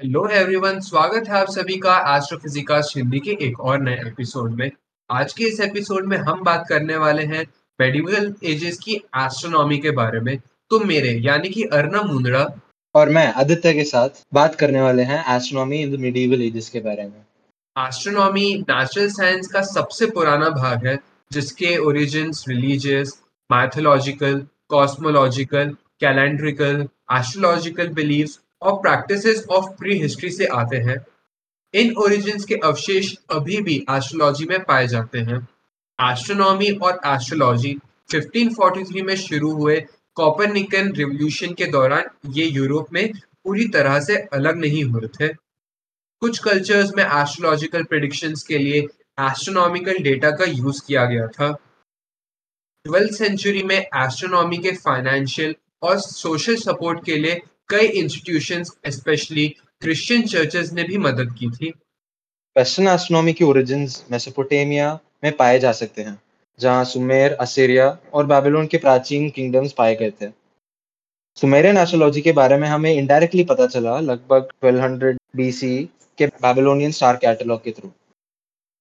Hello everyone स्वागत है आप सभी का एस्ट्रोफिजिक्स हिंदी के एक और नए एपिसोड में। आज के इस एपिसोड में हम बात करने वाले हैं मेडिवल एजेस की एस्ट्रोनॉमी के बारे में। तो मेरे यानी कि अर्नब मुंदड़ा और मैं आदित्य के साथ बात करने वाले हैं astronomy in the medieval ages के बारे में। एस्ट्रोनॉमी नेचुरल साइंस का सबसे पुराना भाग है जिसके origins religious mythological cosmological calendrical astrological beliefs और प्रैक्टिसेस ऑफ़ प्री हिस्ट्री से आते हैं। इन ओरिजिन्स के अवशेष अभी भी एस्ट्रोलॉजी में पाए जाते हैं। एस्ट्रोनॉमी और एस्ट्रोलॉजी 1543 में शुरू हुए कॉपरनिकन रिवॉल्यूशन के दौरान ये यूरोप में पूरी तरह से अलग नहीं हुए थे। कुछ कल्चर्स में एस्ट्रोलॉजिकल प्रिडिक्शंस के लिए एस्ट्रोनॉमिकल डेटा का यूज़ किया गया था। ट्वेल्थ सेंचुरी में एस्ट्रोनॉमी के फाइनेंशियल और सोशल सपोर्ट के लिए कई इंस्टीट्यूशंस स्पेशली क्रिश्चियन चर्चेस ने भी मदद की थी। वेस्टर्न एस्ट्रोनॉमी की ओरिजिन्स मेसोपोटामिया में पाए जा सकते हैं, जहाँ सुमेर, असीरिया और बेबीलोन के प्राचीन किंगडम्स पाए गए थे। सुमेरियन एस्ट्रोलॉजी के बारे में हमें इनडायरेक्टली पता चला लगभग 1200 बीसी के बेबीलोनियन स्टार कैटलॉग के थ्रू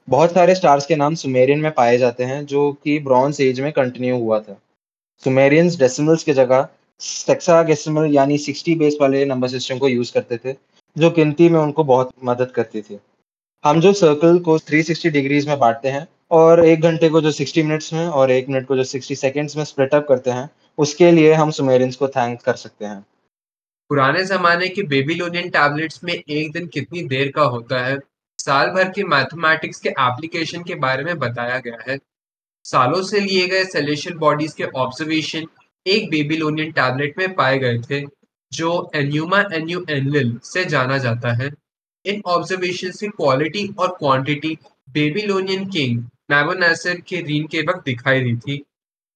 बहुत सारे स्टार्स के नाम सुमेरियन में पाए जाते हैं, जो कि ब्रॉन्ज एज में कंटिन्यू हुआ था। सुमेरियंस डेसिमल्स की जगह सेक्सागेसिमल यानी 60 बेस वाले नंबर सिस्टम को यूज़ करते थे, जो गिनती में उनको बहुत मदद करती थी। हम जो सर्कल को 360 डिग्रीज में बांटते हैं, और एक घंटे को जो 60 मिनट्स में, और एक मिनट को जो 60 सेकेंड्स में स्प्लिट अप करते हैं, उसके लिए हम सुमेरियंस को थैंक कर सकते हैं। पुराने जमाने के बेबीलोनियन टैबलेट्स में एक दिन कितनी देर का होता है, साल भर के मैथमेटिक्स के एप्लीकेशन के बारे में बताया गया है। सालों से लिए गए सेलेशियल बॉडीज के ऑब्जर्वेशन एक बेबीलोनियन टैबलेट में पाए गए थे, जो एन्यूमा एन्यू एनलिल से जाना जाता है। इन ऑब्जर्वेशन की क्वालिटी और क्वांटिटी बेबीलोनियन किंग नाबोनासर के रीन के वक्त दिखाई दी थी।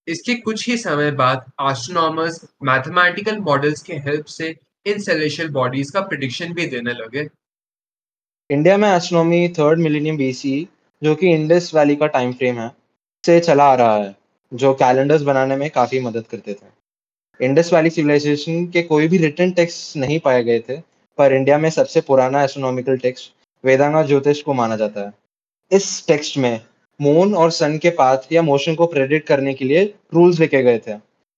इसके कुछ ही समय बाद एस्ट्रोनॉमर्स मैथमेटिकल मॉडल्स के हेल्प से इन सेलेशियल बॉडीज का प्रिडिक्शन भी देने लगे। इंडिया में एस्ट्रोनॉमी थर्ड मिलेनियम बीसी जो कि इंडस वैली का टाइम फ्रेम है, से चला आ रहा है। जो कैलेंडर्स बनाने में काफ़ी मदद करते थे। इंडस वैली सिविलाइजेशन के कोई भी रिटर्न टेक्स्ट नहीं पाए गए थे, पर इंडिया में सबसे पुराना एस्ट्रोनॉमिकल टेक्स्ट वेदांगा ज्योतिष को माना जाता है। इस टेक्स्ट में मून और सन के पाथ या मोशन को प्रेडिक्ट करने के लिए रूल्स लिखे गए थे।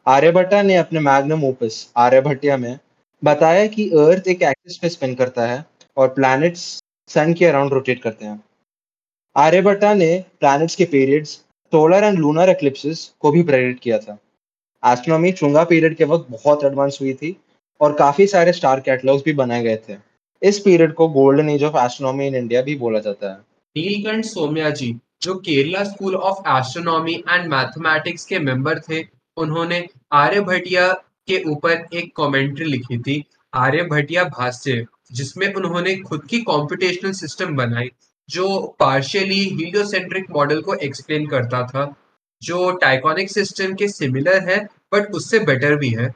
आर्यभट्टा ने अपने मैग्नम ओपस आर्यभट्टिया में बताया कि अर्थ एक एक्सिस पे स्पिन करता है और प्लैनेट्स सन के अराउंड रोटेट करते हैं। आर्यभट्टा ने प्लैनेट्स के periods solar and lunar eclipses को भी प्रेडिक्ट किया था। एस्ट्रोनॉमी चुंगा पीरियड के वक्त बहुत एडवांस हुई थी और काफ़ी सारे स्टार कैटलॉग्स भी बनाए गए थे। इस पीरियड को golden age of astronomy in India भी बोला जाता है। नीलकंठ सोम्या जी, जो Kerala school of astronomy and mathematics के मेंबर थे, उन्होंने आर्यभटिया के ऊपर एक कमेंट्री लिखी थी आर्यभटिया भाष्य, जिसमें उन्होंने खुद की कॉम्पिटेशनल सिस्टम बनाई। जो पार्शियली हीलियोसेंट्रिक मॉडल को एक्सप्लेन करता था, जो टाइकोनिक सिस्टम के सिमिलर है बट उससे बेटर भी है।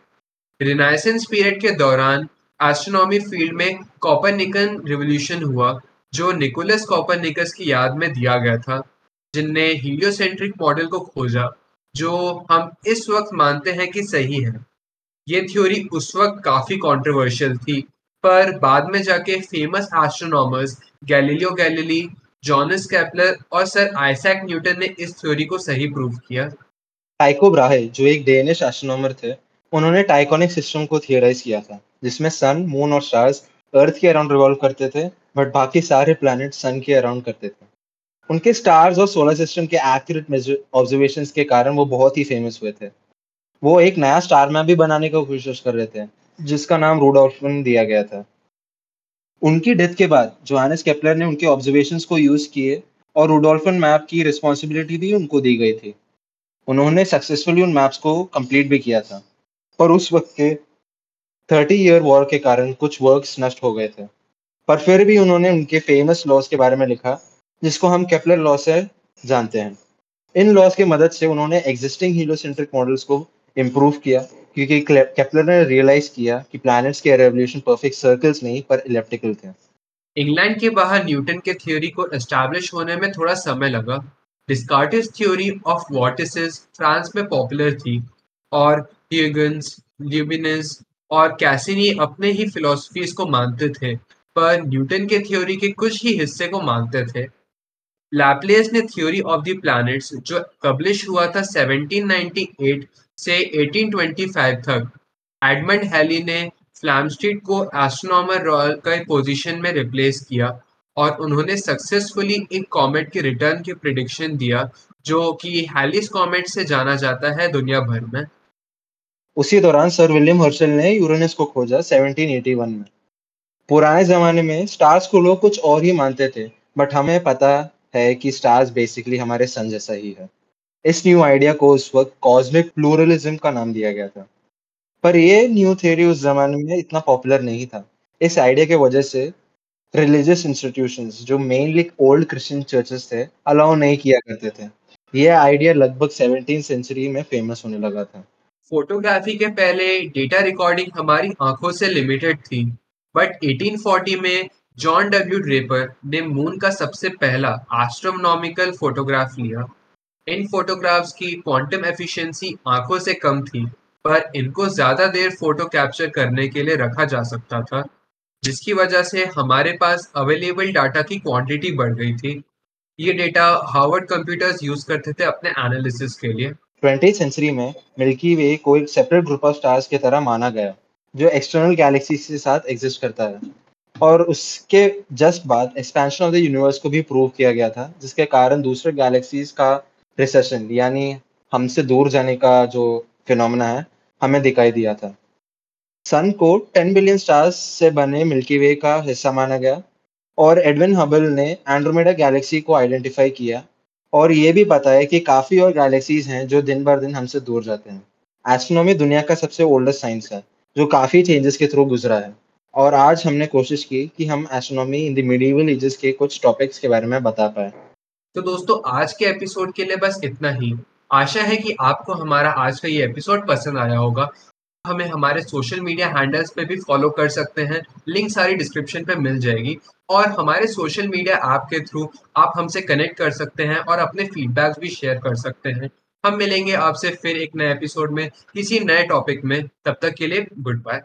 रिनाइसेंस पीरियड के दौरान एस्ट्रोनॉमी फ़ील्ड में कॉपरनिकन रिवोल्यूशन हुआ, जो निकोलस कॉपरनिकस की याद में दिया गया था, जिनने हीलियोसेंट्रिक मॉडल को खोजा, जो हम इस वक्त मानते हैं कि सही है। ये थ्योरी उस वक्त काफ़ी कंट्रोवर्शियल थी पर बाद में जाके famous astronomers Galileo Galilei Johannes Kepler और सर आइसैक न्यूटन ने इस थ्योरी को सही प्रूव किया। टाइको ब्राहे जो एक डेनिश एस्ट्रोनॉमर थे, उन्होंने टाइकोनिक सिस्टम को थियोराइज किया था, जिसमें सन मून और स्टार्स अर्थ के अराउंड रिवॉल्व करते थे बट बाकी सारे प्लैनेट सन के अराउंड करते थे। उनके स्टार्स और सोलर सिस्टम के एक्यूरेट ऑब्जर्वेशन के कारण वो बहुत ही फ़ेमस हुए थे। वो एक नया स्टार मैप भी बनाने की कोशिश कर रहे थे। जिसका नाम रूडोल्फन दिया गया था। उनकी डेथ के बाद जोहानस केपलर ने उनके ऑब्जर्वेशंस को यूज़ किए और रूडोल्फन मैप की रिस्पॉन्सिबिलिटी भी उनको दी गई थी। उन्होंने सक्सेसफुली उन मैप्स को कंप्लीट भी किया था। पर उस वक्त के थर्टी ईयर वॉर के कारण कुछ वर्क्स नष्ट हो गए थे। पर फिर भी उन्होंने उनके फ़ेमस लॉस के बारे में लिखा, जिसको हम केपलर लॉ से जानते हैं। इन लॉस की मदद से उन्होंने एग्जिस्टिंग हीलोसेंट्रिक मॉडल्स को इम्प्रूव किया। क्योंकि केपलर ने रियलाइज़ किया कि प्लैनेट्स के रेवोल्यूशन परफेक्ट सर्कल्स नहीं, पर इलेप्टिकल थे। इंग्लैंड के बाहर न्यूटन के थ्योरी को एस्टैब्लिश होने में थोड़ा समय लगा। Descartes theory of vortices France में पॉपुलर थी और ह्यूगन्स ल्यूबिनस और कैसिनी अपने ही फिलोसफीज को मानते थे, पर न्यूटन के थ्योरी के कुछ ही हिस्से को मानते थे। लैपलेस ने थ्योरी ऑफ़ द प्लैनेट्स जो पब्लिश हुआ था 1798 से 1825 तक एडमंड हैली ने फ्लैमस्टीड को एस्ट्रोनॉमर रॉयल के पोजीशन में रिप्लेस किया और उन्होंने सक्सेसफुली एक कॉमेट के रिटर्न की प्रिडिक्शन दिया, जो कि हैलिस कॉमेट से जाना जाता है दुनिया भर में। उसी दौरान सर विलियम हर्शल ने यूरेनस को खोजा 1781 में। पुराने जमाने में स्टार्स को लोग कुछ और ही मानते थे बट हमें पता है कि स्टार्स बेसिकली हमारे सन जैसा ही है। इस न्यू आइडिया को उस वक्त कॉस्मिक प्लूरलिज्म का नाम दिया गया था। पर ये न्यू थ्योरी उस जमाने में इतना पॉपुलर नहीं था। इस आइडिया के वजह से रिलीजियस इंस्टीट्यूशंस जो मेनली ओल्ड क्रिश्चियन चर्चेस थे अलाउ नहीं किया करते थे। ये आइडिया लगभग सेवनटीन सेंचुरी में फ़ेमस होने लगा था। फोटोग्राफी के पहले डेटा रिकॉर्डिंग हमारी आँखों से लिमिटेड थी। बट 1840 में जॉन डब्ल्यू ड्रेपर ने मून का सबसे पहला एस्ट्रोनॉमिकल फोटोग्राफ लिया। इन फोटोग्राफ्स की क्वांटम एफिशिएंसी आँखों से कम थी, पर इनको ज़्यादा देर फ़ोटो कैप्चर करने के लिए रखा जा सकता था, जिसकी वजह से हमारे पास अवेलेबल डाटा की क्वांटिटी बढ़ गई थी। ये डेटा हार्वर्ड कंप्यूटर्स यूज़ करते थे अपने एनालिसिस के लिए। ट्वेंटी सेंचुरी में मिल्की वे को एक सेपरेट ग्रुप ऑफ़ स्टार्स की तरह माना गया, जो एक्सटर्नल गैलेक्सी के साथ एग्जिस्ट करता है। और उसके जस्ट बाद एक्सपेंशन ऑफ़ द यूनिवर्स को भी प्रूव किया गया था, जिसके कारण दूसरे गैलेक्सीज का रिसेशन यानी हमसे दूर जाने का जो फिनोमेना है, हमें दिखाई दिया था। सन को 10 बिलियन स्टार्स से बने मिल्की वे का हिस्सा माना गया, और एडविन हबल ने एंड्रोमेडा गैलेक्सी को आइडेंटिफाई किया, और ये भी बताया कि काफ़ी और गैलेक्सीज हैं जो दिन बर दिन हमसे दूर जाते हैं। एस्ट्रोनॉमी दुनिया का सबसे ओल्डेस्ट साइंस है, जो काफ़ी चेंजेस के थ्रू गुजरा है। और आज हमने कोशिश की कि हम astronomy in the medieval ages के कुछ टॉपिक्स के बारे में बता पाए। तो दोस्तों, आज के एपिसोड के लिए बस इतना ही। आशा है कि आपको हमारा आज का ये एपिसोड पसंद आया होगा। हमें हमारे सोशल मीडिया हैंडल्स पे भी फॉलो कर सकते हैं। लिंक सारी डिस्क्रिप्शन पे मिल जाएगी। और हमारे सोशल मीडिया ऐप के थ्रू आप हमसे कनेक्ट कर सकते हैं और अपने फीडबैक्स भी शेयर कर सकते हैं। हम मिलेंगे आपसे फिर एक नए एपिसोड में, किसी नए टॉपिक में। तब तक के लिए गुड बाय